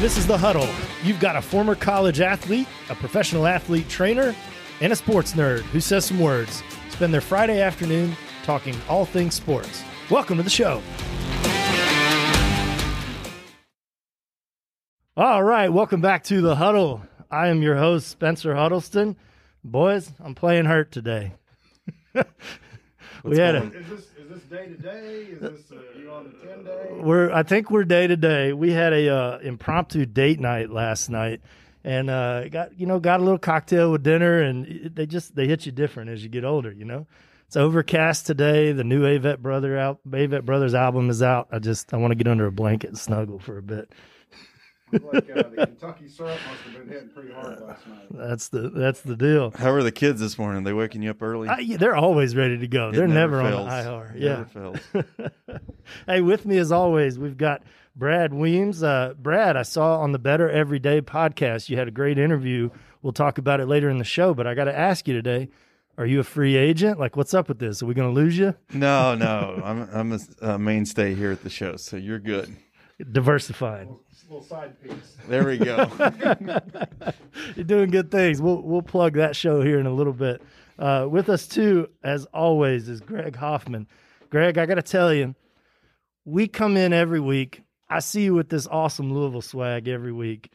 this is The Huddle. You've got a former college athlete, a professional athlete trainer, and a sports nerd who says some words. Spend their Friday afternoon talking all things sports. Welcome to the show. All right, welcome back to The Huddle. I am your host, Spencer Huddleston. Boys, I'm playing hurt today. we had a, Is this is this day to day? Is this uh, you on the ten day? we're I think we're day to day. We had a uh, impromptu date night last night, and uh, got you know got a little cocktail with dinner, and it- they just they hit you different as you get older. You know, it's overcast today. The new Avett brother out Avett Brothers album is out. I just I want to get under a blanket and snuggle for a bit. Like uh, the Kentucky syrup must have been hitting pretty hard last night. That's the that's the deal. How are the kids this morning? They waking you up early? I, yeah, they're always ready to go. It they're never, never on the fails. high horse. Yeah. fails. hey, with me as always, we've got Brad Weems. Uh, Brad, I saw on the Better Everyday podcast you had a great interview. We'll talk about it later in the show, but I got to ask you today: Are you a free agent? Like, what's up with this? Are we going to lose you? No, no, I'm I'm a, a mainstay here at the show, so you're good. Diversified. It's little side piece. There we go. You're doing good things. We'll we'll plug that show here in a little bit. Uh, with us too, as always, is Greg Hoffman. Greg, I got to tell you, we come in every week. I see you with this awesome Louisville swag every week.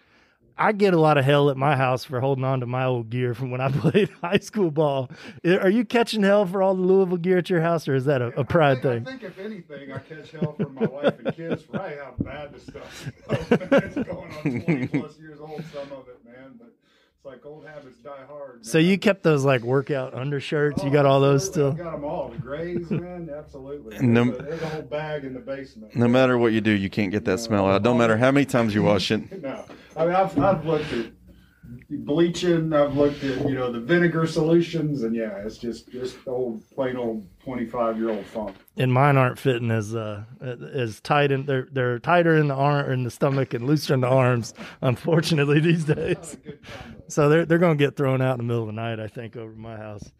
I get a lot of hell at my house for holding on to my old gear from when I played high school ball. Are you catching hell for all the Louisville gear at your house, or is that a, a pride I think, thing? I think if anything, I catch hell from my wife and kids for right how bad this stuff. is. it's going on twenty plus years old. Some of it, it's like old habits die hard. So you kept those like workout undershirts? You Oh, got all those still? I've got them all. The grays, man, absolutely. No- There's, a, there's a whole bag in the basement. No matter what you do, you can't get that smell out. Don't matter how many times you wash it. No, I mean I've I've looked at bleaching. I've looked at you know the vinegar solutions, and yeah, it's just just old plain old twenty five year old funk. and mine aren't fitting as uh as tight in they're they're tighter in the arm in the stomach and looser in the arms unfortunately these days so they're they're gonna get thrown out in the middle of the night i think over my house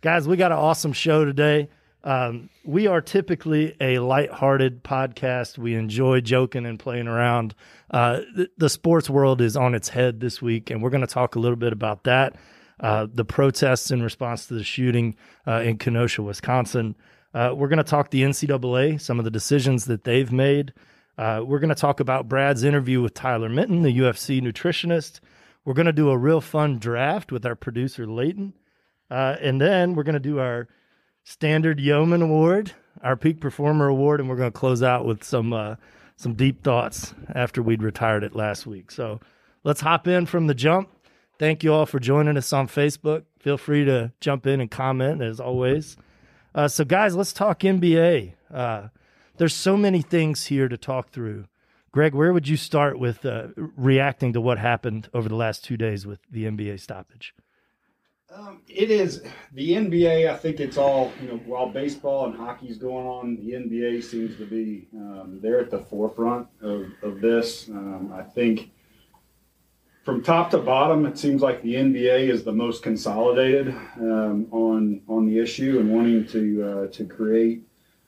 guys we got an awesome show today um, we are typically a light-hearted podcast we enjoy joking and playing around uh, the, the sports world is on its head this week and we're going to talk a little bit about that uh, the protests in response to the shooting uh, in kenosha wisconsin uh, we're going to talk the NCAA, some of the decisions that they've made. Uh, we're going to talk about Brad's interview with Tyler Minton, the UFC nutritionist. We're going to do a real fun draft with our producer, Leighton. Uh, and then we're going to do our standard Yeoman Award, our Peak Performer Award, and we're going to close out with some uh, some deep thoughts after we'd retired it last week. So let's hop in from the jump. Thank you all for joining us on Facebook. Feel free to jump in and comment as always. Uh, so, guys, let's talk NBA. Uh, there's so many things here to talk through. Greg, where would you start with uh, reacting to what happened over the last two days with the NBA stoppage? Um, it is the NBA. I think it's all you know. While baseball and hockey's going on, the NBA seems to be um, they're at the forefront of, of this. Um, I think from top to bottom, it seems like the NBA is the most consolidated um, on on the issue and wanting to uh, to create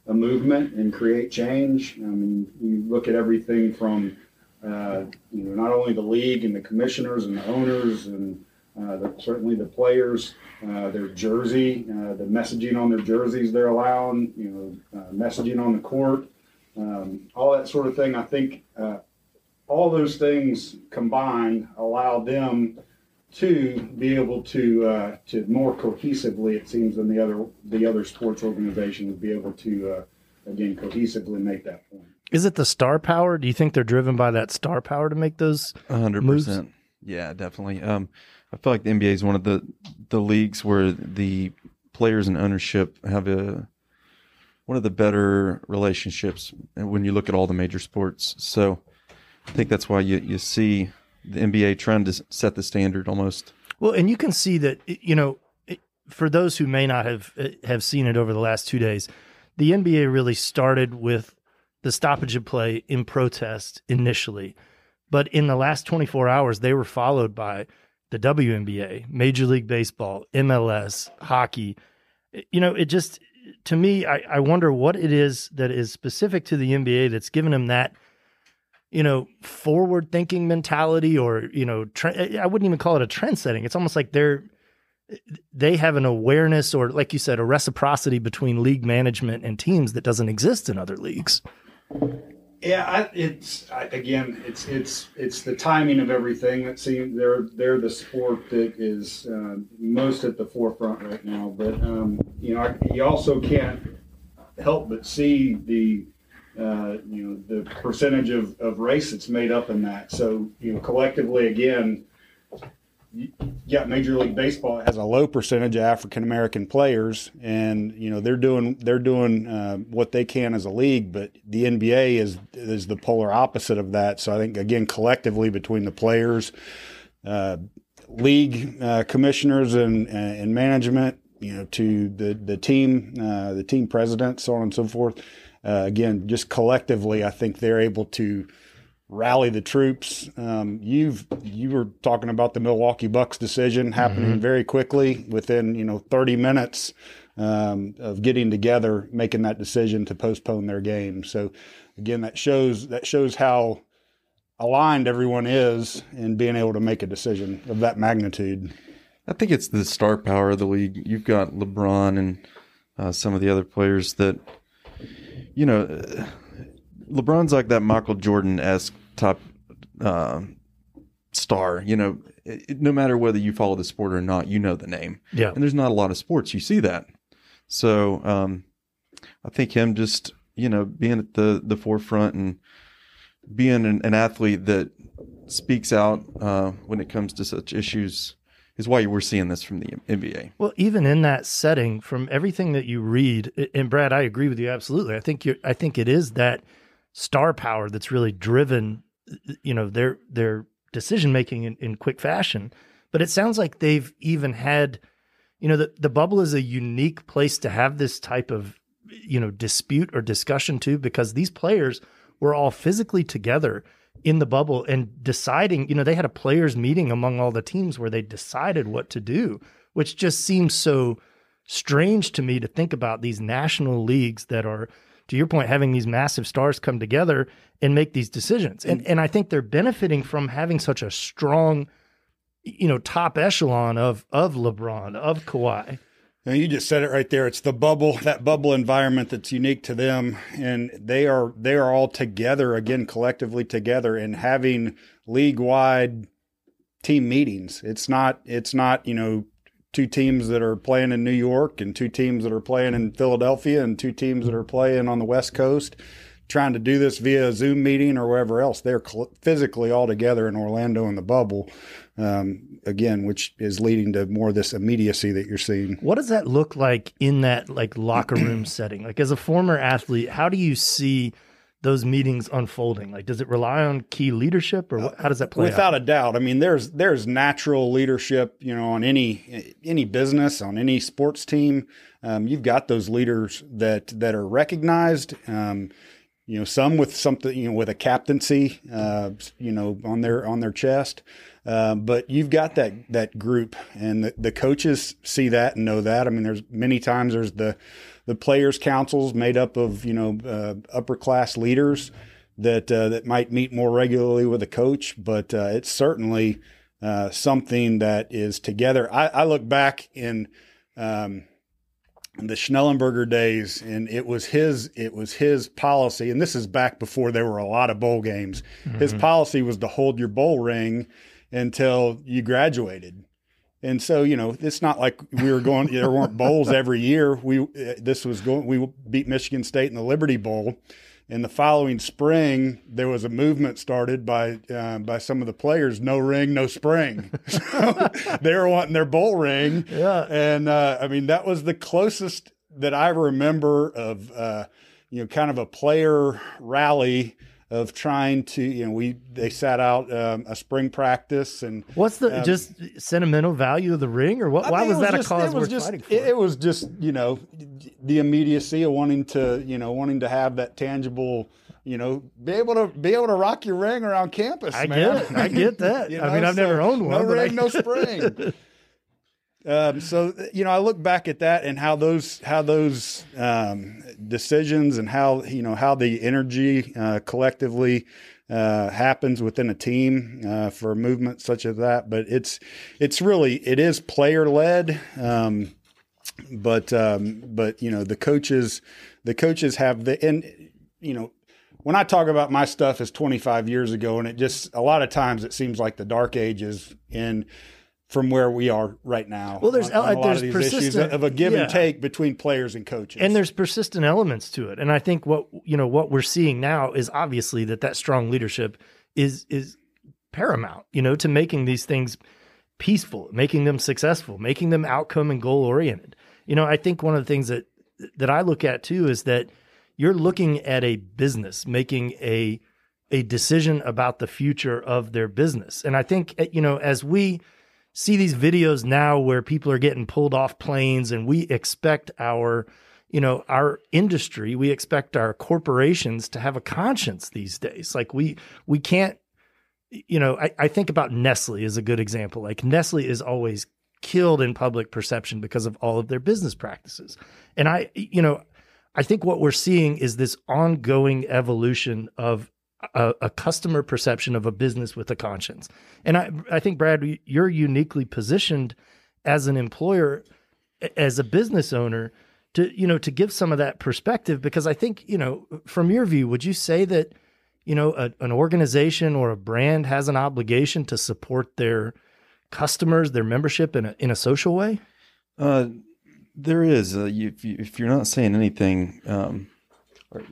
a movement and create change. I mean, you look at everything from uh, you know not only the league and the commissioners and the owners and uh, the, certainly the players, uh, their jersey, uh, the messaging on their jerseys they're allowing, you know, uh, messaging on the court, um, all that sort of thing. I think uh, all those things combined allow them to be able to uh, to more cohesively, it seems, than the other the other sports organization would be able to uh, again cohesively make that point. Is it the star power? Do you think they're driven by that star power to make those? A hundred Moves? percent. Yeah, definitely. Um, I feel like the NBA is one of the the leagues where the players and ownership have a one of the better relationships when you look at all the major sports. So I think that's why you you see the NBA trying to set the standard almost. Well, and you can see that you know, for those who may not have have seen it over the last two days, the NBA really started with the stoppage of play in protest initially, but in the last 24 hours, they were followed by the WNBA, Major League Baseball, MLS, hockey. You know, it just to me, I, I wonder what it is that is specific to the NBA that's given them that you know, forward thinking mentality or, you know, I wouldn't even call it a trend setting. It's almost like they're, they have an awareness or, like you said, a reciprocity between league management and teams that doesn't exist in other leagues. Yeah, I, it's I, again, it's it's it's the timing of everything that seems they're they're the sport that is uh, most at the forefront right now. But um, you know, you also can't help but see the uh, you know the percentage of, of race that's made up in that. So you know, collectively, again, yeah, Major League Baseball has a low percentage of African American players, and you know they're doing they're doing uh, what they can as a league. But the NBA is is the polar opposite of that. So I think again, collectively between the players, uh, league uh, commissioners, and and management, you know, to the the team, uh, the team president, so on and so forth. Uh, again, just collectively, I think they're able to rally the troops. Um, you've you were talking about the Milwaukee Bucks decision happening mm-hmm. very quickly within you know 30 minutes um, of getting together, making that decision to postpone their game. So again, that shows that shows how aligned everyone is in being able to make a decision of that magnitude. I think it's the star power of the league. You've got LeBron and uh, some of the other players that, you know, LeBron's like that Michael Jordan esque top uh, star. You know, it, no matter whether you follow the sport or not, you know the name. Yeah. And there's not a lot of sports you see that. So um, I think him just you know being at the the forefront and being an, an athlete that speaks out uh, when it comes to such issues is why we're seeing this from the NBA. Well, even in that setting, from everything that you read, and Brad, I agree with you absolutely. I think you I think it is that star power that's really driven you know their their decision making in, in quick fashion. But it sounds like they've even had you know the, the bubble is a unique place to have this type of you know dispute or discussion too because these players were all physically together in the bubble and deciding you know they had a players meeting among all the teams where they decided what to do which just seems so strange to me to think about these national leagues that are to your point, having these massive stars come together and make these decisions. And mm. and I think they're benefiting from having such a strong, you know, top echelon of of LeBron, of Kawhi. And you just said it right there. It's the bubble, that bubble environment that's unique to them, and they are they are all together again, collectively together, and having league wide team meetings. It's not it's not you know two teams that are playing in New York and two teams that are playing in Philadelphia and two teams that are playing on the West Coast, trying to do this via a Zoom meeting or wherever else. They're cl- physically all together in Orlando in the bubble, um, again, which is leading to more of this immediacy that you're seeing. What does that look like in that like locker room setting? Like as a former athlete, how do you see – those meetings unfolding? Like, does it rely on key leadership, or what, how does that play? Without out? a doubt. I mean, there's there's natural leadership, you know, on any any business, on any sports team. Um, you've got those leaders that that are recognized. Um, you know, some with something, you know, with a captaincy, uh, you know, on their on their chest. Uh, but you've got that that group, and the, the coaches see that and know that. I mean, there's many times there's the the players' councils made up of you know uh, upper class leaders that uh, that might meet more regularly with a coach, but uh, it's certainly uh, something that is together. I, I look back in um, the Schnellenberger days, and it was his it was his policy, and this is back before there were a lot of bowl games. Mm-hmm. His policy was to hold your bowl ring until you graduated. And so, you know, it's not like we were going. there weren't bowls every year. We this was going. We beat Michigan State in the Liberty Bowl. In the following spring, there was a movement started by uh, by some of the players. No ring, no spring. so they were wanting their bowl ring. Yeah, and uh, I mean that was the closest that I remember of uh, you know kind of a player rally of trying to you know we they sat out um, a spring practice and what's the um, just sentimental value of the ring or what why was, was, that just, a cause worth just, fighting for? It, it, was just you know the immediacy of wanting to you know wanting to have that tangible you know be able to be able to rock your ring around campus. I man. get it. I get that. you know, I mean I've so never owned one. No ring, I... no spring. Um, so you know, I look back at that and how those how those um, decisions and how you know how the energy uh, collectively uh, happens within a team uh, for a movement such as that. But it's it's really it is player led. Um, but um, but you know the coaches the coaches have the and you know when I talk about my stuff is 25 years ago, and it just a lot of times it seems like the dark ages in from where we are right now. Well, there's on, on a lot there's of these issues persistent of a give yeah. and take between players and coaches, and there's persistent elements to it. And I think what you know what we're seeing now is obviously that that strong leadership is is paramount. You know, to making these things peaceful, making them successful, making them outcome and goal oriented. You know, I think one of the things that that I look at too is that you're looking at a business making a a decision about the future of their business. And I think eh, you know, as we see these videos now where people are getting pulled off planes and we expect our you know our industry we expect our corporations to have a conscience these days. Like we we can't you know I, I think about nestle as a good example. Like nestle is always killed in public perception because of all of their business practices. And i you know i think what we're seeing is this ongoing evolution of a, a, customer perception of a business with a conscience. And I, I think, Brad, you're uniquely positioned as an employer, as a business owner, to you know to give some of that perspective because I think you know from your view, would you say that you know a, an organization or a brand has an obligation to support their customers, their membership in a in a social way? Uh, there is. Uh, you, if, you, if you're not saying anything, um,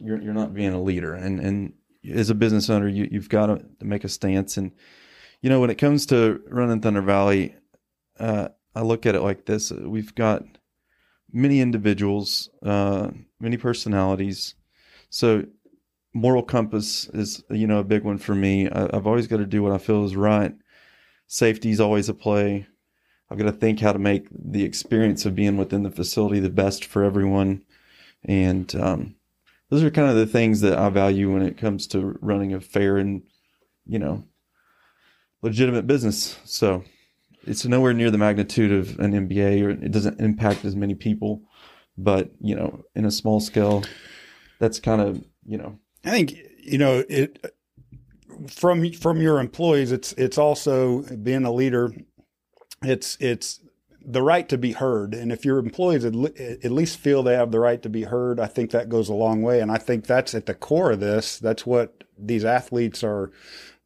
you're you're not being a leader, and and as a business owner, you, you've got to, make a stance. And, you know, when it comes to running Thunder Valley, uh, I look at it like this we've got many individuals, uh, many personalities. So, moral compass is, you know, a big one for me. I, I've always got to do what I feel is right. Safety is always a play. I've got to think how to make the experience of being within the facility the best for everyone. And, um, those are kind of the things that I value when it comes to running a fair and, you know, legitimate business. So it's nowhere near the magnitude of an NBA or it doesn't impact as many people, but you know, in a small scale, that's kind of, you know, I think, you know, it from, from your employees, it's, it's also being a leader. It's, it's the right to be heard. And if your employees at, least feel they have the right to be heard, I think that goes a long way. And I think that's at the core of this. That's what these athletes are,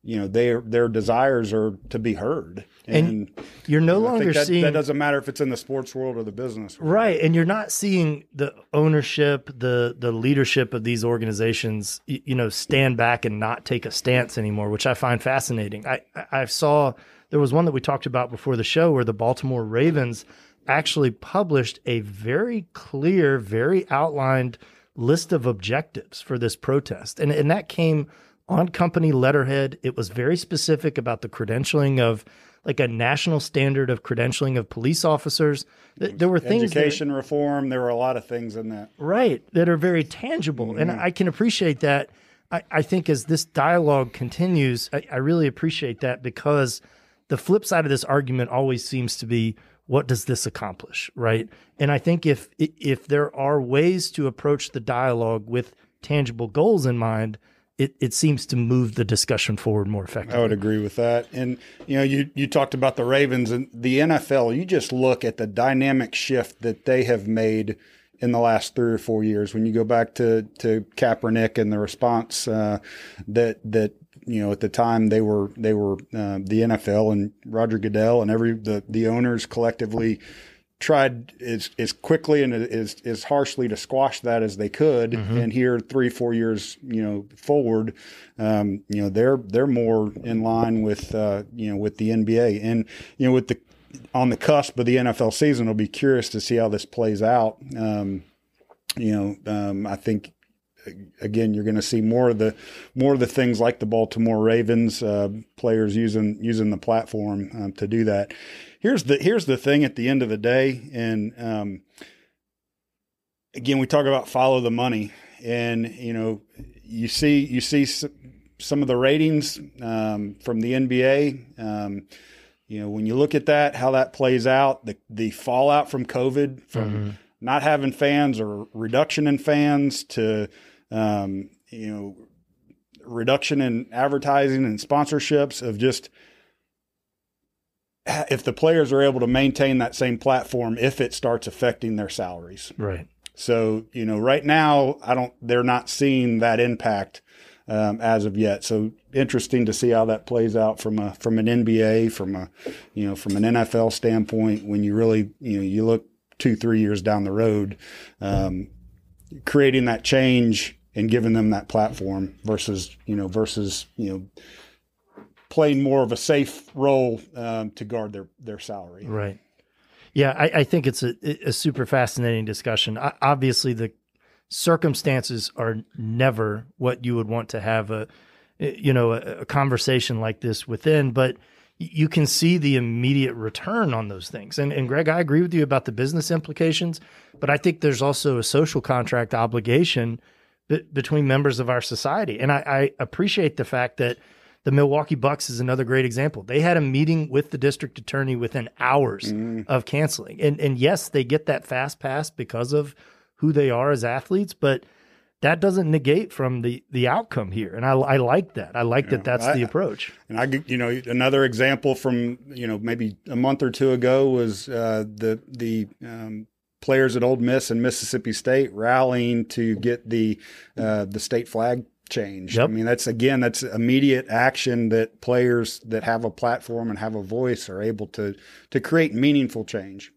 you know, their their desires are to be heard. And, and you're no longer that, seeing that doesn't matter if it's in the sports world or the business world. Right. And you're not seeing the ownership, the the leadership of these organizations, you know, stand back and not take a stance anymore, which I find fascinating. I I saw there was one that we talked about before the show where the Baltimore Ravens actually published a very clear, very outlined list of objectives for this protest. And, and that came on company letterhead. It was very specific about the credentialing of like a national standard of credentialing of police officers. There were things education that, reform. There were a lot of things in that, right, that are very tangible, mm-hmm. and I can appreciate that. I, I, think as this dialogue continues, I, I really appreciate that because the flip side of this argument always seems to be what does this accomplish, right? And I think if if there are ways to approach the dialogue with tangible goals in mind, it, it seems to move the discussion forward more effectively. I would agree with that. And you know, you you talked about the Ravens and the NFL. You just look at the dynamic shift that they have made in the last three or four years. When you go back to to Kaepernick and the response uh, that that you know, at the time they were they were uh, the NFL and Roger Goodell and every the the owners collectively tried as as quickly and as as harshly to squash that as they could. Mm-hmm. And here, three four years you know forward, um, you know they're they're more in line with uh, you know with the NBA and you know with the on the cusp of the NFL season. I'll be curious to see how this plays out. Um, you know, um, I think again, you're going to see more of the more of the things like the Baltimore Ravens uh, players using using the platform um, to do that. Here's the here's the thing at the end of the day, and um, again, we talk about follow the money, and you know, you see you see some of the ratings um, from the NBA. Um, you know, when you look at that, how that plays out, the the fallout from COVID, from mm-hmm. not having fans or reduction in fans to um, you know, reduction in advertising and sponsorships of just if the players are able to maintain that same platform if it starts affecting their salaries. Right. So, you know, right now I don't they're not seeing that impact um, as of yet. So interesting to see how that plays out from a from an NBA, from a you know, from an NFL standpoint when you really, you know, you look two, three years down the road, um, creating that change and giving them that platform versus, you know, versus, you know, playing more of a safe role um, to guard their their salary. Right. Yeah, I, I think it's a, a, super fascinating discussion. I, obviously, the circumstances are never what you would want to have a, you know, a, a conversation like this within, but you can see the immediate return on those things. And, and Greg, I agree with you about the business implications, but I think there's also a social contract obligation b- between members of our society. And I, I appreciate the fact that the Milwaukee Bucks is another great example. They had a meeting with the district attorney within hours mm. of canceling. And and yes, they get that fast pass because of who they are as athletes, but that doesn't negate from the the outcome here. And I, I like that. I like yeah, that that's I, the approach. And I you know another example from you know maybe a month or two ago was uh, the the um, players at Ole Miss and Mississippi State rallying to get the uh, the state flag change. Yep. I mean, that's again, that's immediate action that players that have a platform and have a voice are able to to create meaningful change.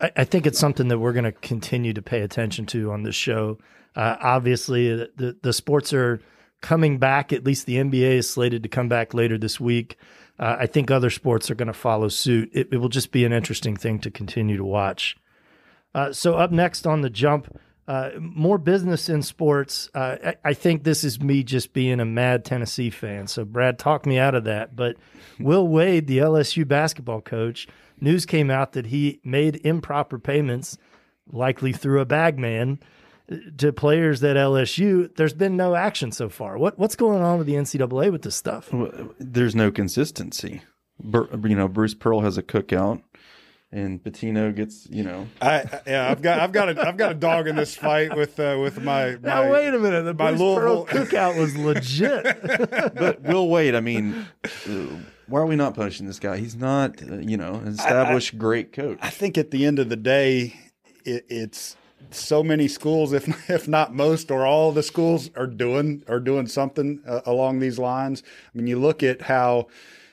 I, I think it's something that we're going to continue to pay attention to on this show. Uh, obviously, the the sports are coming back. At least the NBA is slated to come back later this week. Uh, I think other sports are going to follow suit. It, it, will just be an interesting thing to continue to watch. Uh, so up next on the jump uh, more business in sports. Uh, I, I, think this is me just being a mad Tennessee fan. So, Brad, talk me out of that. But Will Wade, the LSU basketball coach, news came out that he made improper payments, likely through a bagman, to players at LSU. There's been no action so far. What what's going on with the NCAA with this stuff? There's no consistency. You know, Bruce Pearl has a cookout and Pitino gets, you know. I yeah, I've got I've got a I've got a dog in this fight with uh, with my, my. Now wait a minute, the my Bruce Louisville cookout was legit. but we'll wait. I mean, uh, why are we not punishing this guy? He's not, uh, you know, an established I, I, great coach. I think at the end of the day, it, it's so many schools, if if not most or all the schools, are doing are doing something uh, along these lines. I mean, you look at how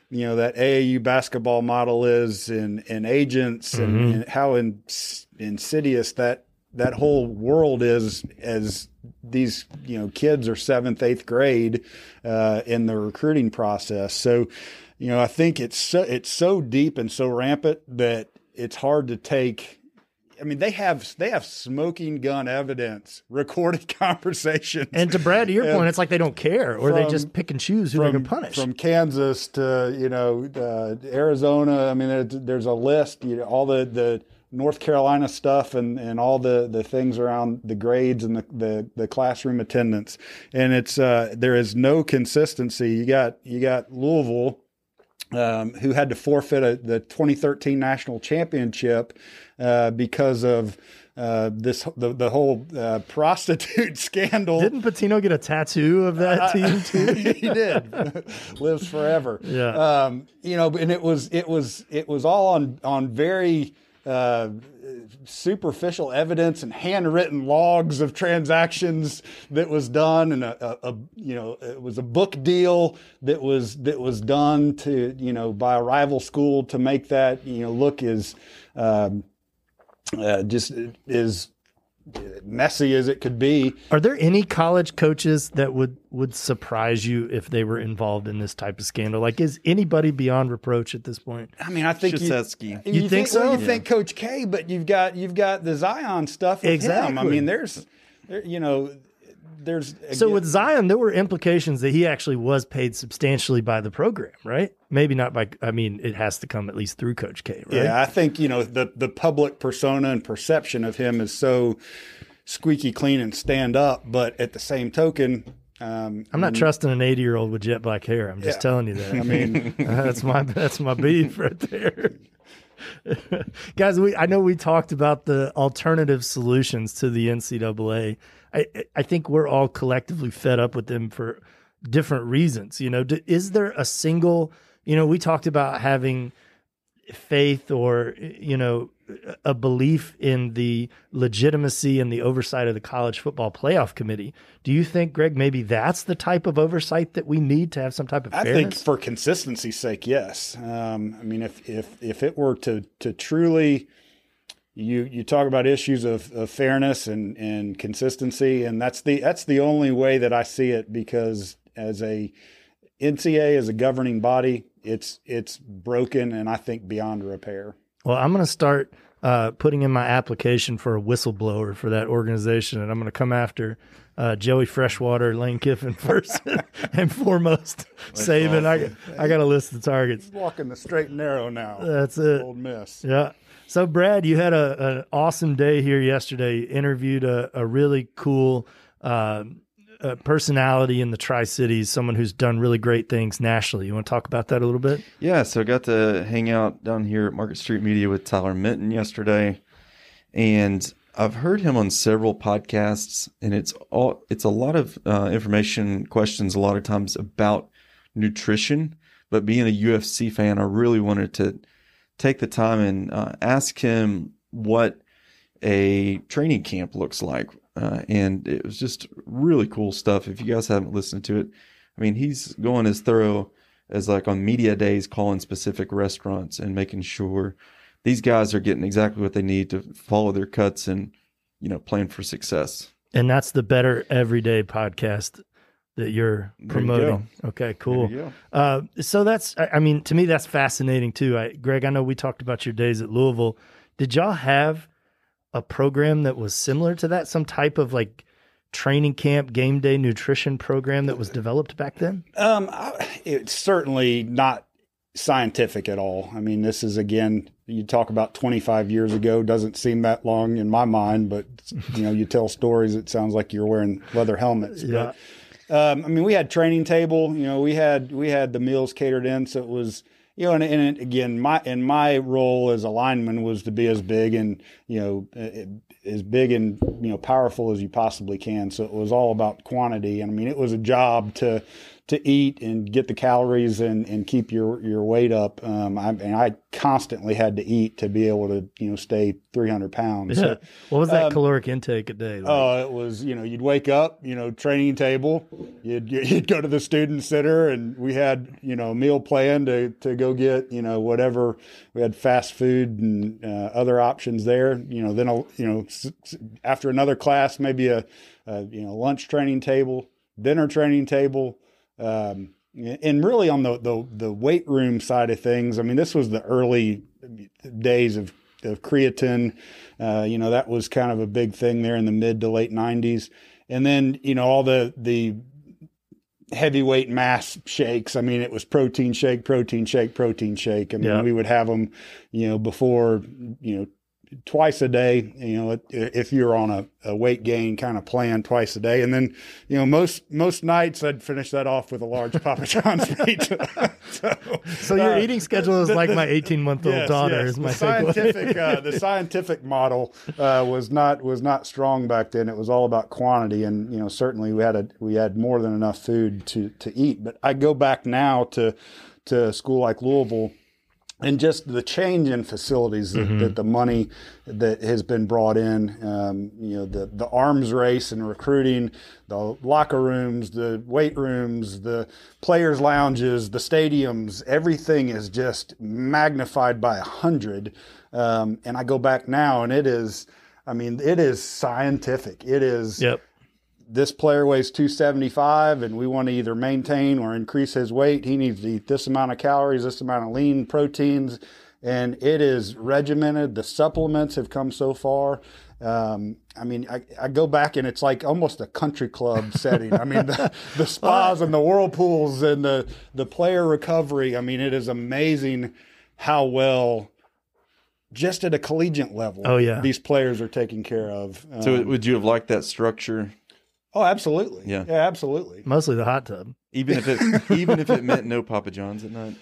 you know that AAU basketball model is and and agents mm-hmm. and, and, how in, insidious that that whole world is as these you know kids are seventh eighth grade uh, in the recruiting process so you know I think it's so it's so deep and so rampant that it's hard to take I mean, they have they have smoking gun evidence, recorded conversations. And to Brad, to your point, it's like they don't care, or from, they just pick and choose who from, they can punish. From Kansas to you know uh, Arizona, I mean, there's, there's a list. You know, all the the North Carolina stuff and, and all the, the things around the grades and the, the, the classroom attendance. And it's uh, there is no consistency. You got you got Louisville um, who had to forfeit a, the 2013 national championship uh, because of uh, this the, the whole uh, prostitute scandal. Didn't Pitino get a tattoo of that uh, team too? he did. Lives forever. Yeah. Um, you know, and it was it was it was all on on very uh, superficial evidence and handwritten logs of transactions that was done, and a, a, a, you know it was a book deal that was that was done to you know by a rival school to make that you know look as um, uh, just is messy as it could be. Are there any college coaches that would would surprise you if they were involved in this type of scandal? Like, is anybody beyond reproach at this point? I mean, I think Krzyzewski. You, you, you, think, so? Well, you yeah. think Coach K, but you've got you've got the Zion stuff. exactly. Him. I mean, there's, there, you know, there's again, so with Zion, there were implications that he actually was paid substantially by the program, right? Maybe not by. I mean, it has to come at least through Coach K, right? Yeah, I think you know the the public persona and perception of him is so squeaky clean and stand up, but at the same token. Um, I'm not trusting an 80 year old with jet black hair. I'm just yeah. telling you that. I mean, that's my that's my beef right there. Guys, we I know we talked about the alternative solutions to the NCAA I I think we're all collectively fed up with them for different reasons. You know, D- is there a single? You know, we talked about having faith or you know a belief in the legitimacy and the oversight of the college football playoff committee. Do you think, Greg, maybe that's the type of oversight that we need to have some type of I fairness? think for consistency's sake, yes. Um, I mean, if if if it were to to truly, you you talk about issues of, of fairness and and consistency, and that's the that's the only way that I see it because as a NCA as a governing body, it's it's broken and I think beyond repair. Well, I'm going to start uh, putting in my application for a whistleblower for that organization, and I'm going to come after uh, Joey Freshwater, Lane Kiffin first and foremost. Saban, I I got a list of targets. Walking the straight and narrow now. That's it. Ole Miss. Yeah. So, Brad, you had a an awesome day here yesterday. Interviewed a, a really cool uh, uh, personality in the Tri Cities, someone who's done really great things nationally. You want to talk about that a little bit? Yeah, so I got to hang out down here at Market Street Media with Tyler Minton yesterday, and I've heard him on several podcasts, and it's all it's a lot of uh, information questions a lot of times about nutrition. But being a UFC fan, I really wanted to take the time and uh, ask him what a training camp looks like, uh, and it was just really cool stuff. If you guys haven't listened to it, I mean, he's going as thorough as like on media days, calling specific restaurants and making sure these guys are getting exactly what they need to follow their cuts and you know plan for success. And that's the Better Everyday podcast that you're There you promoting. Okay, cool. There you go. Uh, so that's, I mean, to me, that's fascinating too. I, Greg, I know we talked about your days at Louisville. Did y'all have a program that was similar to that? Some type of like training camp, game day nutrition program that was developed back then? Um, I, it's certainly not scientific at all. I mean, this is again, you talk about 25 years ago, doesn't seem that long in my mind, but you know, you tell stories, it sounds like you're wearing leather helmets. Yeah. Um, I mean, we had training table, you know, we had, we had the meals catered in. So it was, you know, and, and again, my, and my role as a lineman was to be as big and, you know, as big and, you know, powerful as you possibly can. So it was all about quantity. And I mean, it was a job to, to eat and get the calories and, and keep your, your weight up. Um, I, and I constantly had to eat to be able to, you know, stay 300 pounds. Yeah. So, what was that um, caloric intake a day? Like? Oh, it was, you know, you'd wake up, you know, training table, you'd, you'd go to the student center and we had, you know, a meal plan to, to go get, you know, whatever we had fast food and uh, other options there, you know, then, you know, after another class, maybe a, a, you know, lunch training table, dinner training table. Um, and really on the, the, the weight room side of things, I mean, this was the early days of, of creatine. Uh, you know, that was kind of a big thing there in the mid to late nineties. And then, you know, all the, the heavyweight mass shakes. I mean, it was protein shake, protein shake, protein shake. I mean, Yeah. we would have them, you know, before, you know, twice a day, you know, if you're on a, a weight gain kind of plan twice a day. And then, you know, most, most nights I'd finish that off with a large Papa John's pizza. so, so your uh, eating schedule is the- like the- my 18 month old Yes, daughter yes. is my the scientific uh, the scientific model uh, was not was not strong back then. It was all about quantity, and you know certainly we had a we had more than enough food to to eat. But I go back now to to a school like Louisville. And just the change in facilities that, that the money that has been brought in, um, you know, the, the arms race and recruiting, the locker rooms, the weight rooms, the players' lounges, the stadiums, everything is just magnified by a hundred. Um, and I go back now, and it is, I mean, it is scientific. It is Yep. This player weighs 275 and we want to either maintain or increase his weight, he needs to eat this amount of calories, this amount of lean proteins, and it is regimented. The supplements have come so far. Um, I mean, I, I go back and it's like almost a country club setting. I mean, the, the spas and the whirlpools and the, the player recovery. I mean, it is amazing how well, just at a collegiate level, Oh, yeah. these players are taken care of. So Um, would you have liked that structure, Oh, absolutely. Yeah. Yeah, absolutely. Mostly the hot tub. even if it even if it meant no Papa John's at night?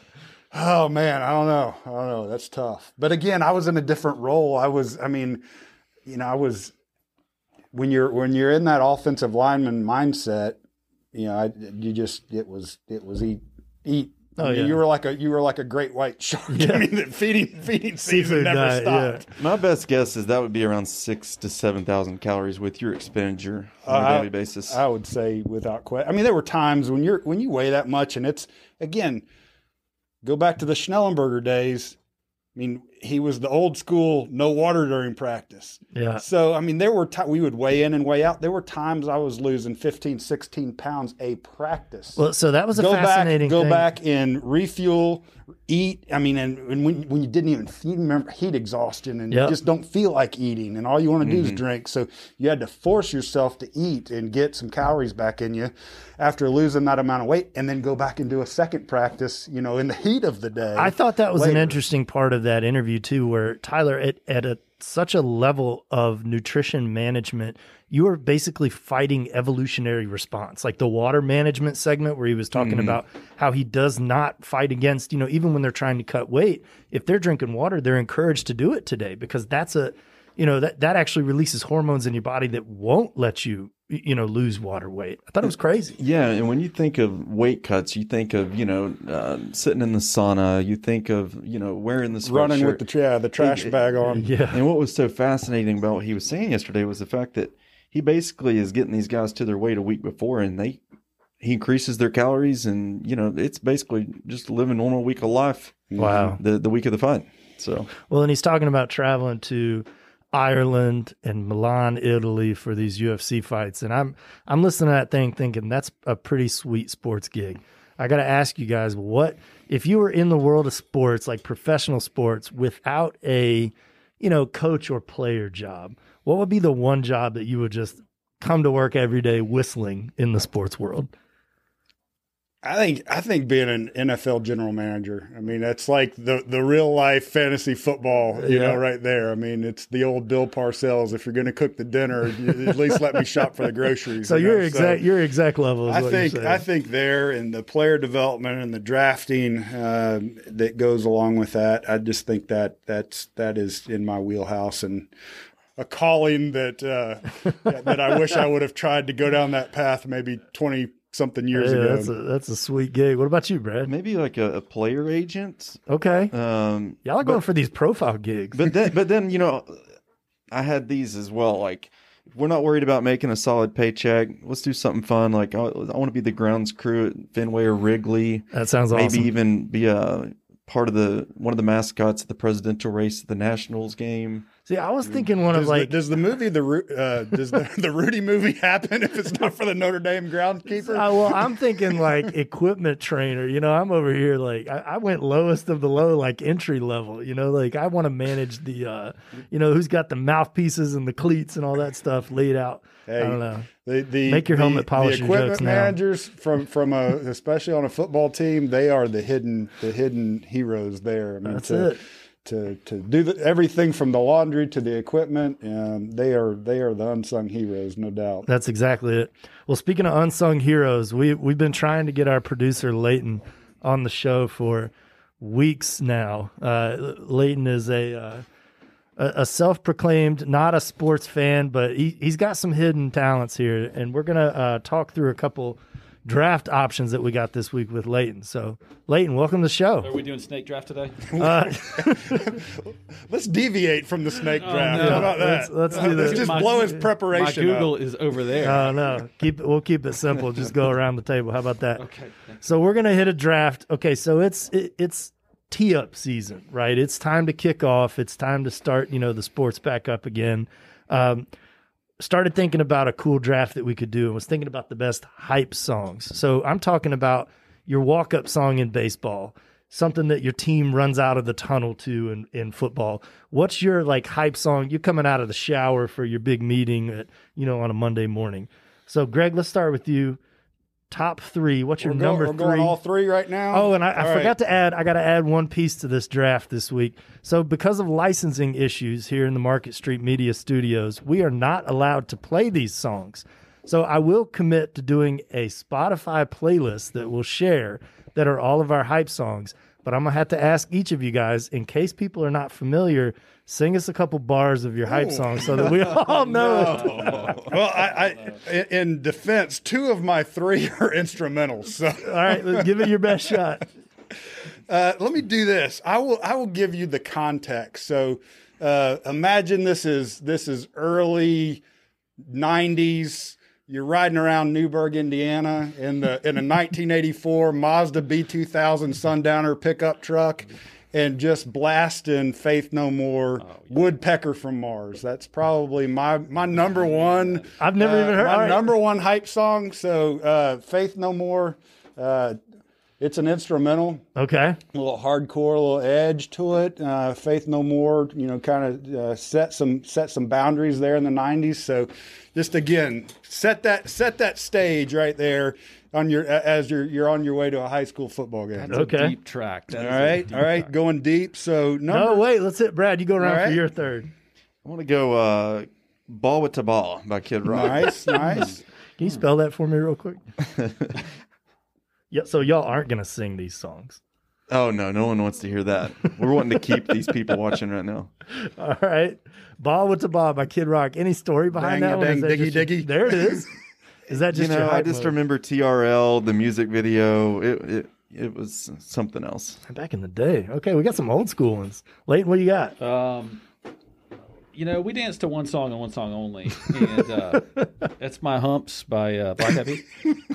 Oh man, I don't know. I don't know. That's tough. But again, I was in a different role. I was I mean, you know, I was when you're when you're in that offensive lineman mindset, you know, I, you just it was it was eat eat. Oh, I mean, yeah. You were like a you were like a great white shark. Yeah. I mean, the feeding feeding season Seafood never diet, yeah. stopped. My best guess is that would be around six to seven thousand calories with your expenditure on Uh, a daily basis. I would say without question. I mean, there were times when you're when you weigh that much, and it's again, go back to the Schnellenberger days. I mean, he was the old school, no water during practice. Yeah. So, I mean, there were times we would weigh in and weigh out. There were times I was losing 15, 16 pounds a practice. Well, so that was a go back, fascinating go thing. back and refuel, eat. I mean, and, and when, when you didn't even you remember heat exhaustion and Yep. you just don't feel like eating and all you want to do Mm-hmm. is drink. So you had to force yourself to eat and get some calories back in you after losing that amount of weight and then go back and do a second practice, you know, in the heat of the day. I thought that was an interesting part of that interview too, where Tyler at, at a such a level of nutrition management, you are basically fighting evolutionary response. Like the water management segment where he was talking mm-hmm. about how he does not fight against, you know, even when they're trying to cut weight, if they're drinking water, they're encouraged to do it today because that's a you know, that that actually releases hormones in your body that won't let you you know lose water weight. I thought it was crazy. Yeah, and when you think of weight cuts, you think of you know uh, sitting in the sauna. You think of you know wearing the running sweatshirt. with the yeah, the trash bag on. Yeah. And what was so fascinating about what he was saying yesterday was the fact that he basically is getting these guys to their weight a week before, and they he increases their calories, and you know it's basically just living normal week of life. Wow. The the week of the fight. So Well, and he's talking about traveling to Ireland and Milan, Italy for these UFC fights. And I'm I'm listening to that thing thinking that's a pretty sweet sports gig. I got to ask you guys what if you were in the world of sports, like professional sports without a, you know, coach or player job, what would be the one job that you would just come to work every day whistling in the sports world? I think I think being an NFL general manager. I mean, that's like the the real life fantasy football, you Yeah. know, right there. I mean, it's the old Bill Parcells. If you're going to cook the dinner, you, at least let me shop for the groceries. So you you're know? exact you're exact level. Is I think I think there and the player development and the drafting uh, that goes along with that. I just think that that's that is in my wheelhouse and a calling that uh, that, that I wish I would have tried to go down that path maybe twenty something years Yeah, ago. that's a that's a sweet gig. What about you, Brad? maybe like a, a player agent. Okay. Um, Y'all are going for these profile gigs. but then but then you know i had these as well like we're not worried about making a solid paycheck let's do something fun like i, I want to be the grounds crew at fenway or wrigley that sounds awesome. maybe awesome. even be a part of the one of the mascots at the presidential race at the nationals game See, I was thinking one Does, of the, like, does the movie the uh, does the, the Rudy movie happen if it's not for the Notre Dame groundkeeper? uh, well, I'm thinking like equipment trainer. You know, I'm over here like I, I went lowest of the low, like entry level. You know, like I want to manage the, uh, you know, who's got the mouthpieces and the cleats and all that stuff laid out. I don't know. The, the, Make your the- helmet polish The equipment jokes now. managers from from a especially on a football team, they are the hidden the hidden heroes there. I mean, That's to, it. To to do the, everything from the laundry to the equipment, and they are they are the unsung heroes, no doubt. That's exactly it. Well, speaking of unsung heroes, we we've been trying to get our producer Leighton on the show for weeks now. Uh, Leighton is a uh, a self-proclaimed not a sports fan, but he he's got some hidden talents here, and we're gonna uh, talk through a couple draft options that we got this week with Leighton. So, Leighton, welcome to the show. Are we doing snake draft today? Uh, Let's deviate from the snake draft. no. How about that? Let's- let's do Let's just My- blow his My preparation. up. Google is over there. uh, no, keep it, we'll keep it simple. Just go around the table. How about that? okay. So we're gonna hit a draft. Okay, so it's it, it's tee up season, right? It's time to kick off. It's time to start. You know, the sports back up again. Um, started thinking about a cool draft that we could do, and was thinking about the best hype songs. So I'm talking about your walk up song in baseball, something that your team runs out of the tunnel to in, in football. What's your like hype song? You're coming out of the shower for your big meeting, at, you know, on a Monday morning. So Greg, let's start with you. Top three. What's your We're, go- number we're three? going all three right now. Oh, and I, I All right. forgot to add, I got to add one piece to this draft this week. So, because of licensing issues here in the Market Street Media Studios, we are not allowed to play these songs. So, I will commit to doing a Spotify playlist that we'll share that are all of our hype songs. But I'm gonna have to ask each of you guys, in case people are not familiar, sing us a couple bars of your hype song so that we all know it. Well, I, I, in- in defense, two of my three are instrumentals. So All right, let's give it your best shot. uh, let me do this. I will. I will give you the context. So uh, imagine this is this is early '90s. You're riding around Newburgh, Indiana, in the in a 1984 Mazda B2000 Sundowner pickup truck, and just blasting "Faith No More," "Woodpecker from Mars." That's probably my my number one. I've never uh, even heard- my all right. number one hype song. So uh, "Faith No More." Uh, it's an instrumental Okay. a little hardcore, a little edge to it. Uh, Faith No More, you know, kind of uh, set some set some boundaries there in the '90s. So, just again, set that set that stage right there on your as you're you're on your way to a high school football game. That's Okay. a deep track. That All is a right, deep all right, track. going deep. So number No, wait. Let's hit Brad. You go around All for your third. I want to go uh, "Bawitdaba" by Kid Rock. nice, nice. Can you spell that for me real quick? yeah. So y'all aren't gonna sing these songs. Oh no, no one wants to hear that. We're wanting to keep these people watching right now. All right. Bawitdaba? by Kid Rock. Any story behind Dang, that one? Is dang, that diggy, just your- There it is. Is that just you your know, I just mode? remember TRL, the music video. It it it was something else. Back in the day. Okay, we got some old school ones. Leighton, what you got? Um, you know, we danced to one song and one song only, and uh, that's "My Humps" by uh, Black Eyed Peas.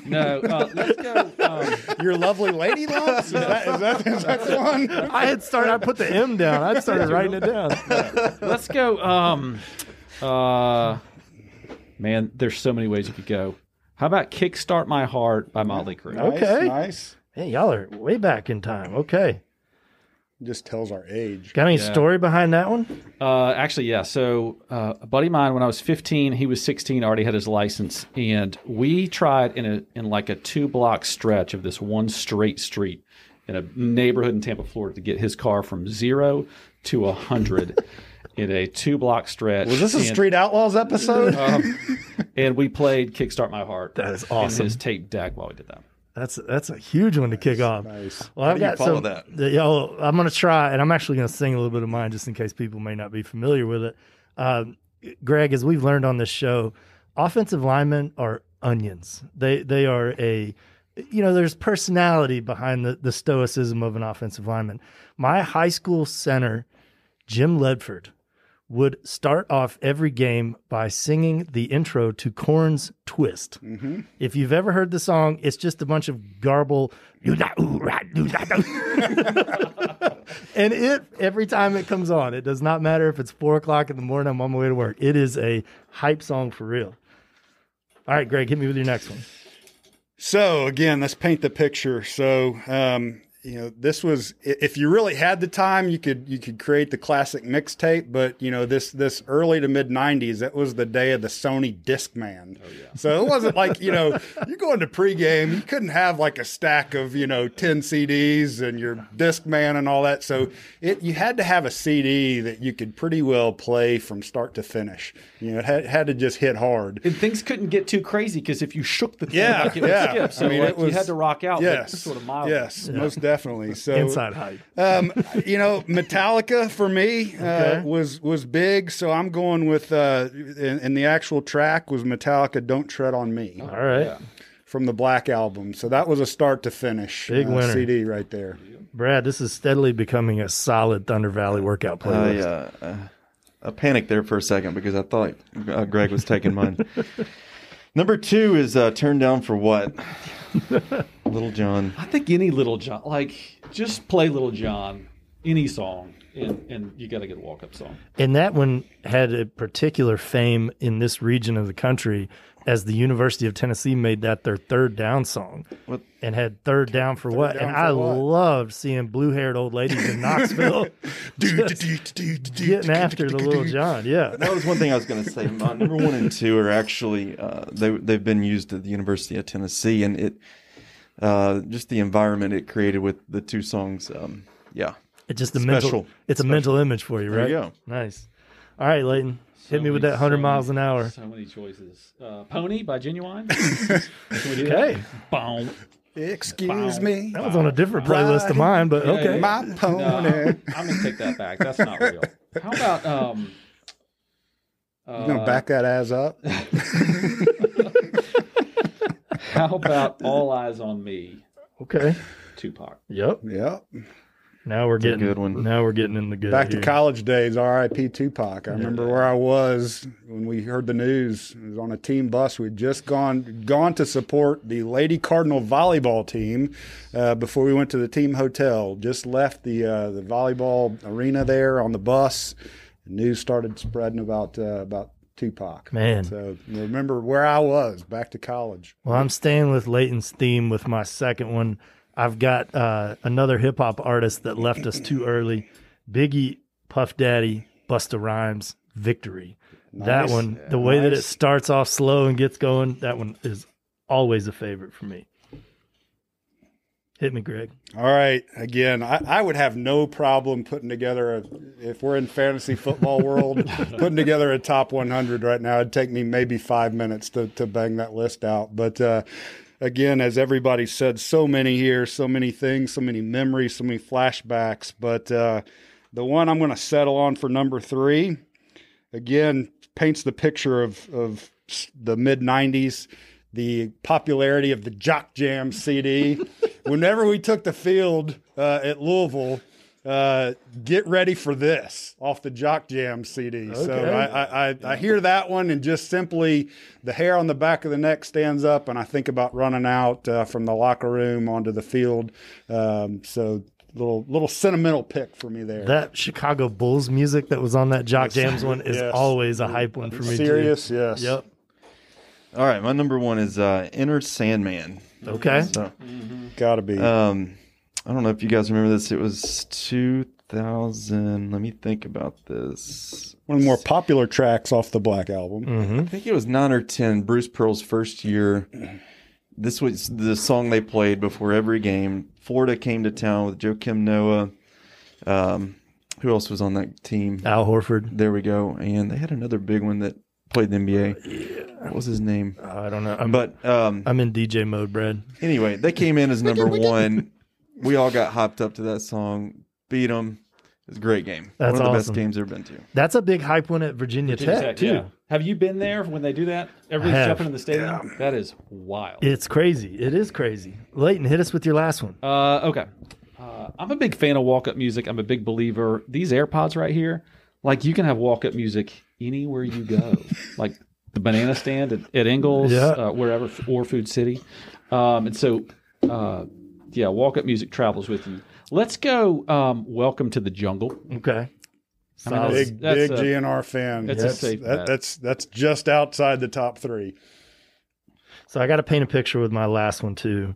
No, uh, let's go. Um, Your lovely lady lumps. Is that is that, is that the one? I had started. I put the M down. I started writing it down. let's go. Um, uh, man, there's so many ways you could go. How about "Kickstart My Heart" by Motley Crue? Nice, Okay. nice. Hey, y'all are way back in time. Okay. Just tells our age. Got any Yeah. story behind that one? Uh, actually, yeah. So uh, a buddy of mine, when I was 15, he was 16, already had his license, and we tried in a in like a two block stretch of this one straight street in a neighborhood in Tampa, Florida, to get his car from zero to a hundred in a two block stretch. Was this a And- Street Outlaws episode? Um, and we played "Kickstart My Heart." That is in awesome. his tape deck while we did that. That's that's a huge one to kick off. nice. Well, I've you got follow some. that? the- yo, I'm going to try, and I'm actually going to sing a little bit of mine just in case people may not be familiar with it. Um, Greg, as we've learned on this show, offensive linemen are onions. They they are a you know, there's personality behind the, the stoicism of an offensive lineman. My high school center, Jim Ledford, would start off every game by singing the intro to Korn's Twist. If you've ever heard the song, it's just a bunch of garble. and it every time it comes on, it does not matter if it's four o'clock in the morning. I'm on my way to work. It is a hype song for real. All right, Greg, hit me with your next one. So again, let's paint the picture. So um, you know, this was if you really had the time, you could you could create the classic mixtape. But you know, this this early to mid '90s, that was the day of the Sony Discman. Oh yeah. So it wasn't like you know, you go into pregame, you couldn't have like a stack of you know ten CDs and your Discman and all that. So it you had to have a CD that you could pretty well play from start to finish. You know, it had, had to just hit hard. And things couldn't get too crazy because if you shook the thing, Yeah, like it would yeah. skip. So I mean, like, was- you had to rock out like, Yes, sort of mild. Yes, most definitely. So Inside hype. um, you know, Metallica for me uh, Okay. was was big. So I'm going with uh, in, in the actual track was Metallica "Don't Tread on Me" All right. Yeah. from the Black Album. So that was a start to finish Big uh, winner. CD right there. Brad, this is steadily becoming a solid Thunder Valley workout playlist. uh, uh, I panicked there for a second because I thought uh, Greg was taking mine. Number two is uh, "Turn Down for What." Lil Jon. I think any Lil Jon, like just play Lil Jon, any song, and and you got to get a walk up song. And that one had a particular fame in this region of the country as the University of Tennessee made that their third down song What? and had third down for what. down and for I what? loved seeing blue haired old ladies in Knoxville getting after the Lil Jon. Yeah. That was one thing I was going to say. My number one and two are actually uh, they they've been used at the University of Tennessee, and it uh, just the environment it created with the two songs. Um, yeah, It's just a Special. mental it's a mental image for you, There right? you go. Nice. All right, Leighton. Hit So me with that 100 so miles an hour. So many choices. Uh, Pony by Ginuwine. Can we do that? Okay. Boom. Excuse me, That was on a different playlist of mine, but Yeah, okay. my pony. I'm, I'm gonna take that back. That's not real. How about um? You gonna back that ass up? How about All Eyes on Me, Okay. Tupac? Yep. yep. Now we're getting good one. Now we're getting in the good. Back to here. college days, R.I.P. Tupac. I remember where I was when we heard the news. It was on a team bus. We'd just gone gone to support the Lady Cardinal volleyball team uh, before we went to the team hotel. Just left the uh, the volleyball arena there on the bus. The news started spreading about uh, about Tupac. Man. So remember where I was back to college. Well, I'm staying with Leighton's theme with my second one. I've got uh, another hip hop artist that left us too early Biggie, Puff Daddy, Busta Rhymes, Victory. That one, the way that it starts off slow and gets going, that one is always a favorite for me. Hit me, Greg. All right. Again, I, I would have no problem putting together a if we're in fantasy football world, putting together a top 100 right now. It'd take me maybe five minutes to to bang that list out. But uh, again, as everybody said, so many here, so many things, so many memories, so many flashbacks. But uh, the one I'm going to settle on for number three, again, paints the picture of of the mid 90s. The popularity of the Jock Jam CD. Whenever we took the field uh, at Louisville, uh, get ready for this off the Jock Jam CD. So Okay. I, I, I, I hear that one and just simply the hair on the back of the neck stands up, and I think about running out uh, from the locker room onto the field. Um, so little little sentimental pick for me there. That Chicago Bulls music that was on that Jock Jams one is Yes. always a hype one for me. too. Serious, yes. Yep. All right, my number one is uh, Enter Sandman. Okay. So, Gotta be. um, I don't know if you guys remember this. It was 2000. Let me think about this. one of the more popular tracks off the Black album. Mm-hmm. I think it was nine or ten. Bruce Pearl's first year. This was the song they played before every game. Florida came to town with Joakim Noah. Um, who else was on that team? Al Horford. There we go. And they had another big one that played the NBA. What was his name? I don't know. I'm, But um, I'm in DJ mode, Brad. anyway, they came in as number one. We all got hopped up to that song. Beat them. It's a great game. That's one of the awesome. best games I've ever been to. That's a big hype one at Virginia, Tech, too. yeah. Have you been there when they do that? Everybody's jumping in the stadium. That is wild. It's crazy. It is crazy. Leighton, hit us with your last one. Uh, okay. Uh, I'm a big fan of walk up music. I'm a big believer. These AirPods right here, like you can have walk up music anywhere you go, like the banana stand at, at Ingles, Yeah. uh, wherever, or Food City. Um, and so, uh, yeah, walk up music travels with you. Let's go. Um, Welcome to the jungle. Okay. I mean, that's- Big that's big a- GNR fan. that's a that's, safe that- that's that's just outside the top three. So I got to paint a picture with my last one too.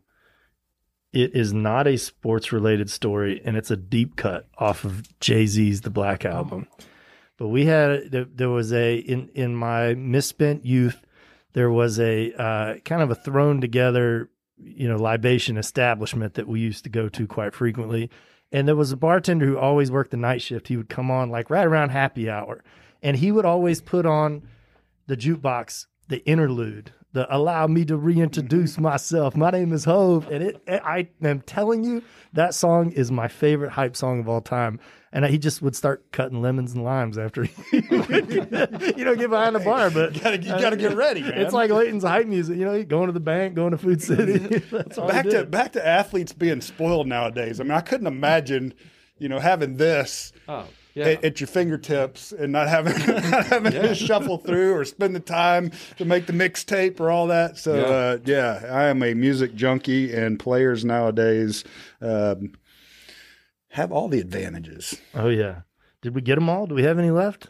It is not a sports related story, and it's a deep cut off of Jay Z's The Black Album. But we had there, was a in in my misspent youth, there was a uh, kind of a thrown together, you know, libation establishment that we used to go to quite frequently. And there was a bartender who always worked the night shift. He would come on like right around happy hour, and he would always put on the jukebox, the interlude, the allow me to reintroduce mm-hmm. myself. My name is Hov, and it. I am telling you, that song is my favorite hype song of all time. And he just would start cutting lemons and limes after he would get, you know get behind the bar. But You gotta, you gotta uh, get ready, man. it's like Leighton's hype music. You know, going to the bank, going to Food City. That's all back to back to athletes being spoiled nowadays. I mean, I couldn't imagine, you know, having this Oh, yeah. at, at your fingertips and not having not having to shuffle through or spend the time to make the mixtape or all that. So Yeah. uh, yeah, I am a music junkie, and players nowadays um, have all the advantages. Oh yeah. Did we get them all? Do we have any left?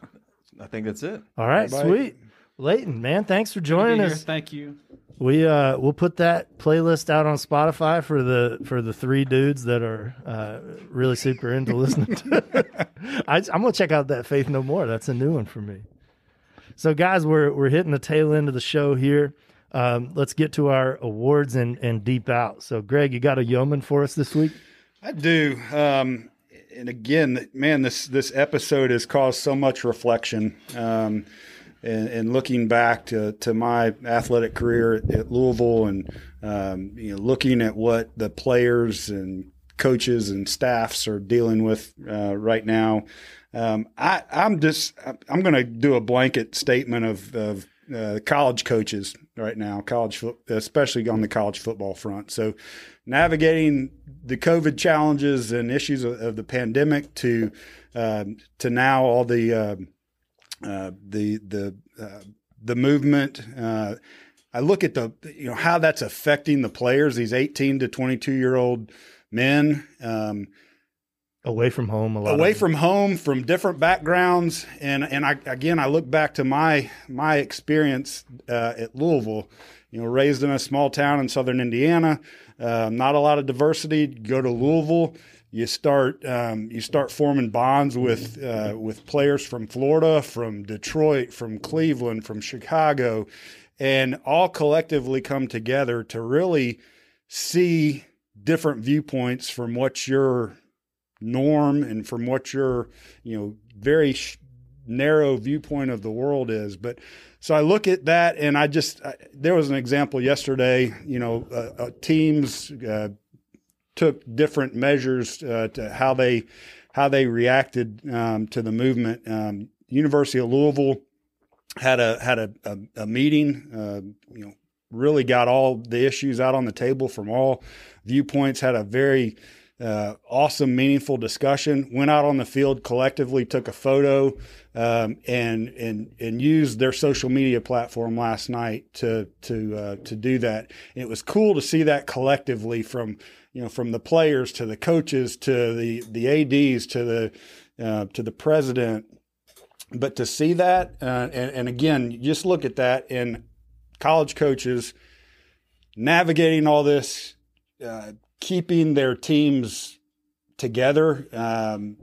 I think that's it. All right, Bye-bye. sweet. Leighton, man, thanks for Be joining here. us. Thank you. We uh we'll put that playlist out on Spotify for the for the three dudes that are uh really super into listening to. I, I'm gonna check out that Faith No More. That's a new one for me. So guys, we're we're hitting the tail end of the show here. Um, let's get to our awards and and deep out. So Greg, you got a yeoman for us this week? I do. Um, and again, man, this this episode has caused so much reflection. Um, and, and looking back to, to my athletic career at, Louisville and um, you know looking at what the players and coaches and staffs are dealing with uh, right now, um, I, I'm just I'm going to do a blanket statement of, of uh, college coaches right now, college fo- especially on the college football front. So navigating the COVID challenges and issues of, of the pandemic to um, to now all the um, uh, the the uh, the movement. Uh, I look at the you know how that's affecting the players. These eighteen to twenty two year old men. Um, away from home a lot away from home from different backgrounds and and I again I look back to my my experience uh, at Louisville you know raised in a small town in southern Indiana uh, not a lot of diversity go to Louisville you start um, you start forming bonds with uh, with players from Florida, from Detroit, from Cleveland, from Chicago, and all collectively come together to really see different viewpoints from what your norm and from what your you know very sh- narrow viewpoint of the world is. But so I look at that, and I just I, there was an example yesterday. You know, uh, uh, teams uh, took different measures uh, to how they how they reacted um, to the movement. Um, University of Louisville had a had a, a, a meeting. Uh, you know, really got all the issues out on the table from all viewpoints. Had a very uh, awesome, meaningful discussion. Went out on the field collectively, took a photo, um, and and and used their social media platform last night to to uh, to do that. And it was cool to see that collectively from you know from the players to the coaches to the the ads to the uh, to the president. But to see that, uh, and, and again, just look at that in college coaches navigating all this, uh, keeping their teams together. Um,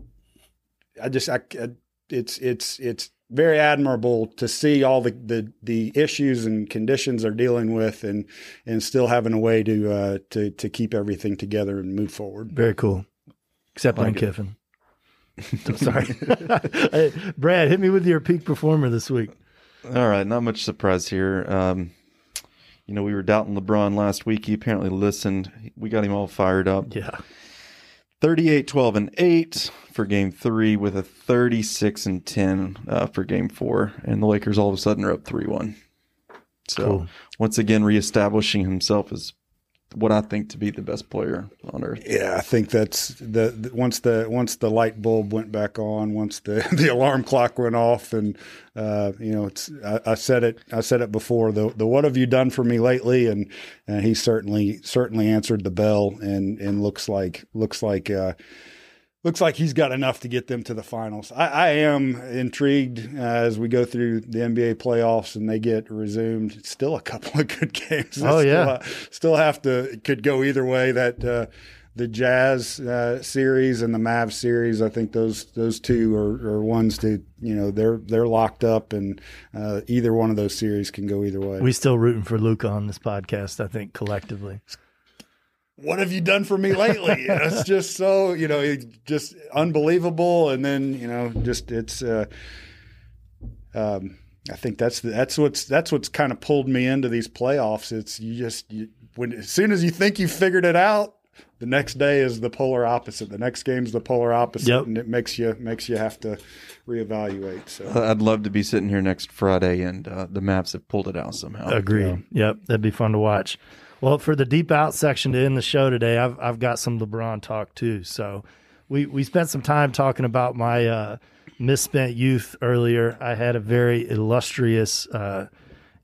I just, I, I, it's, it's, it's very admirable to see all the, the, the issues and conditions they're dealing with and, and still having a way to, uh, to, to keep everything together and move forward. Very cool. Except Like on it. Kiffin. I'm sorry. Hey, Brad, hit me with your peak performer this week. All right, not much surprise here. Um, you know, we were doubting LeBron last week. He apparently listened. We got him all fired up. Yeah. 38 12 and 8 for game 3 with a 36 and 10 uh, for game 4 and the Lakers all of a sudden are up 3-1. So, Cool. once again reestablishing himself as what I think to be the best player on earth. Yeah, I think that's the, the once the once the light bulb went back on, once the, the alarm clock went off, and uh, you know, it's I, I said it I said it before the the what have you done for me lately, and and he certainly certainly answered the bell, and and looks like looks like. Uh, Looks like he's got enough to get them to the finals. I, I am intrigued uh, as we go through the NBA playoffs and they get resumed. It's still a couple of good games. Oh, yeah. still, still have to. Could go either way. That uh, the Jazz uh, series and the Mavs series. I think those those two are, are ones to you know they're they're locked up, and uh, either one of those series can go either way. We still rooting for Luka on this podcast, I think, collectively. What have you done for me lately? it's just so you know, it's just unbelievable. And then you know, just it's. Uh, um, I think that's the, that's what's that's what's kind of pulled me into these playoffs. It's you just you, when as soon as you think you figured it out, the next day is the polar opposite. The next game's the polar opposite, Yep. and it makes you makes you have to reevaluate. So I'd love to be sitting here next Friday and uh, the Mavs have pulled it out somehow. Agreed. Yep, that'd be fun to watch. Well, for the deep out section to end the show today, I've I've got some LeBron talk too. So we we spent some time talking about my uh, misspent youth earlier. I had a very illustrious uh,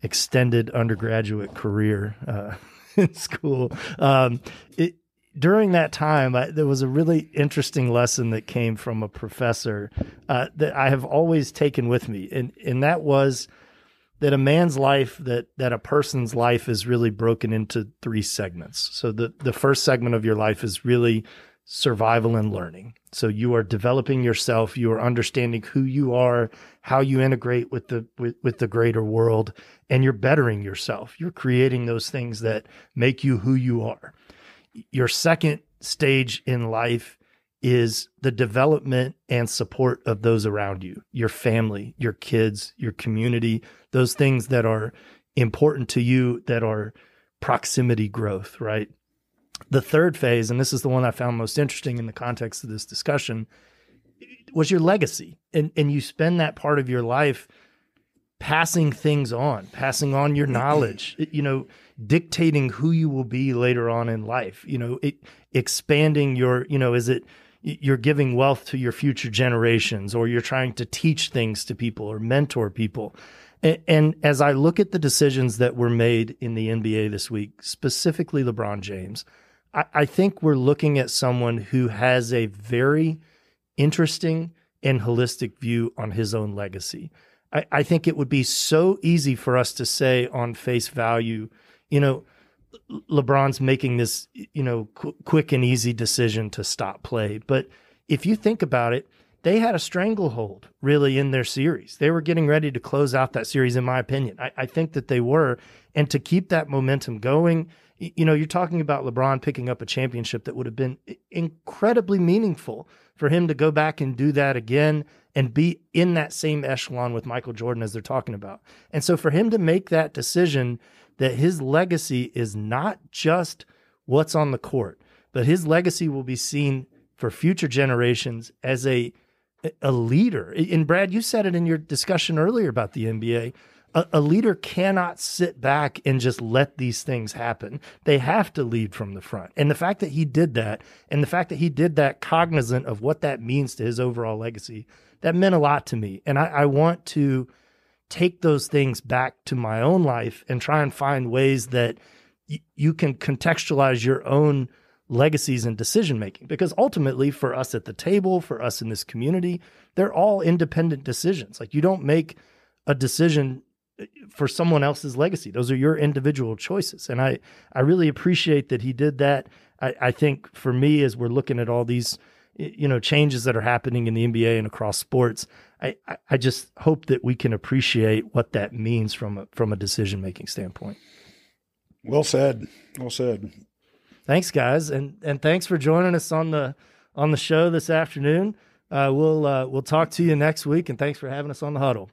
extended undergraduate career uh, in school. Um, it during that time, I, there was a really interesting lesson that came from a professor uh, that I have always taken with me, and and that was that a man's life that that a person's life is really broken into three segments. So the the first segment of your life is really survival and learning. So you are developing yourself, you are understanding who you are, how you integrate with the with, with the greater world, and you're bettering yourself. You're creating those things that make you who you are. Your second stage in life is the development and support of those around you, your family, your kids, your community, those things that are important to you that are proximity growth, right? The third phase, and this is the one I found most interesting in the context of this discussion, was your legacy. And and you spend that part of your life passing things on, passing on your knowledge, you know, dictating who you will be later on in life, you know, it, expanding your, you know, is it you're giving wealth to your future generations or you're trying to teach things to people or mentor people. And, and as I look at the decisions that were made in the NBA this week, specifically LeBron James, I, I think we're looking at someone who has a very interesting and holistic view on his own legacy. I, I think it would be so easy for us to say on face value, you know, LeBron's making this, you know, qu- quick and easy decision to stop play. But if you think about it, they had a stranglehold really in their series. They were getting ready to close out that series, in my opinion. I, I think that they were. And to keep that momentum going, you know, you're talking about LeBron picking up a championship that would have been incredibly meaningful for him to go back and do that again and be in that same echelon with Michael Jordan as they're talking about. And so for him to make that decision that his legacy is not just what's on the court, but his legacy will be seen for future generations as a a leader. And Brad, you said it in your discussion earlier about the NBA. A, a, leader cannot sit back and just let these things happen. They have to lead from the front. And the fact that he did that, and the fact that he did that cognizant of what that means to his overall legacy, that meant a lot to me. And I, I want to take those things back to my own life and try and find ways that y- you can contextualize your own legacies and decision making because ultimately for us at the table for us in this community they're all independent decisions. Like you don't make a decision uh, for someone else's legacy. Those are your individual choices. And i i really appreciate that he did that. I, I think for me as we're looking at all these you know changes that are happening in the nba and across sports I, I just hope that we can appreciate what that means from a, from a decision making standpoint. Well said. Well said. Thanks, guys, and and thanks for joining us on the on the show this afternoon. Uh, we'll uh, we'll talk to you next week, and thanks for having us on the huddle.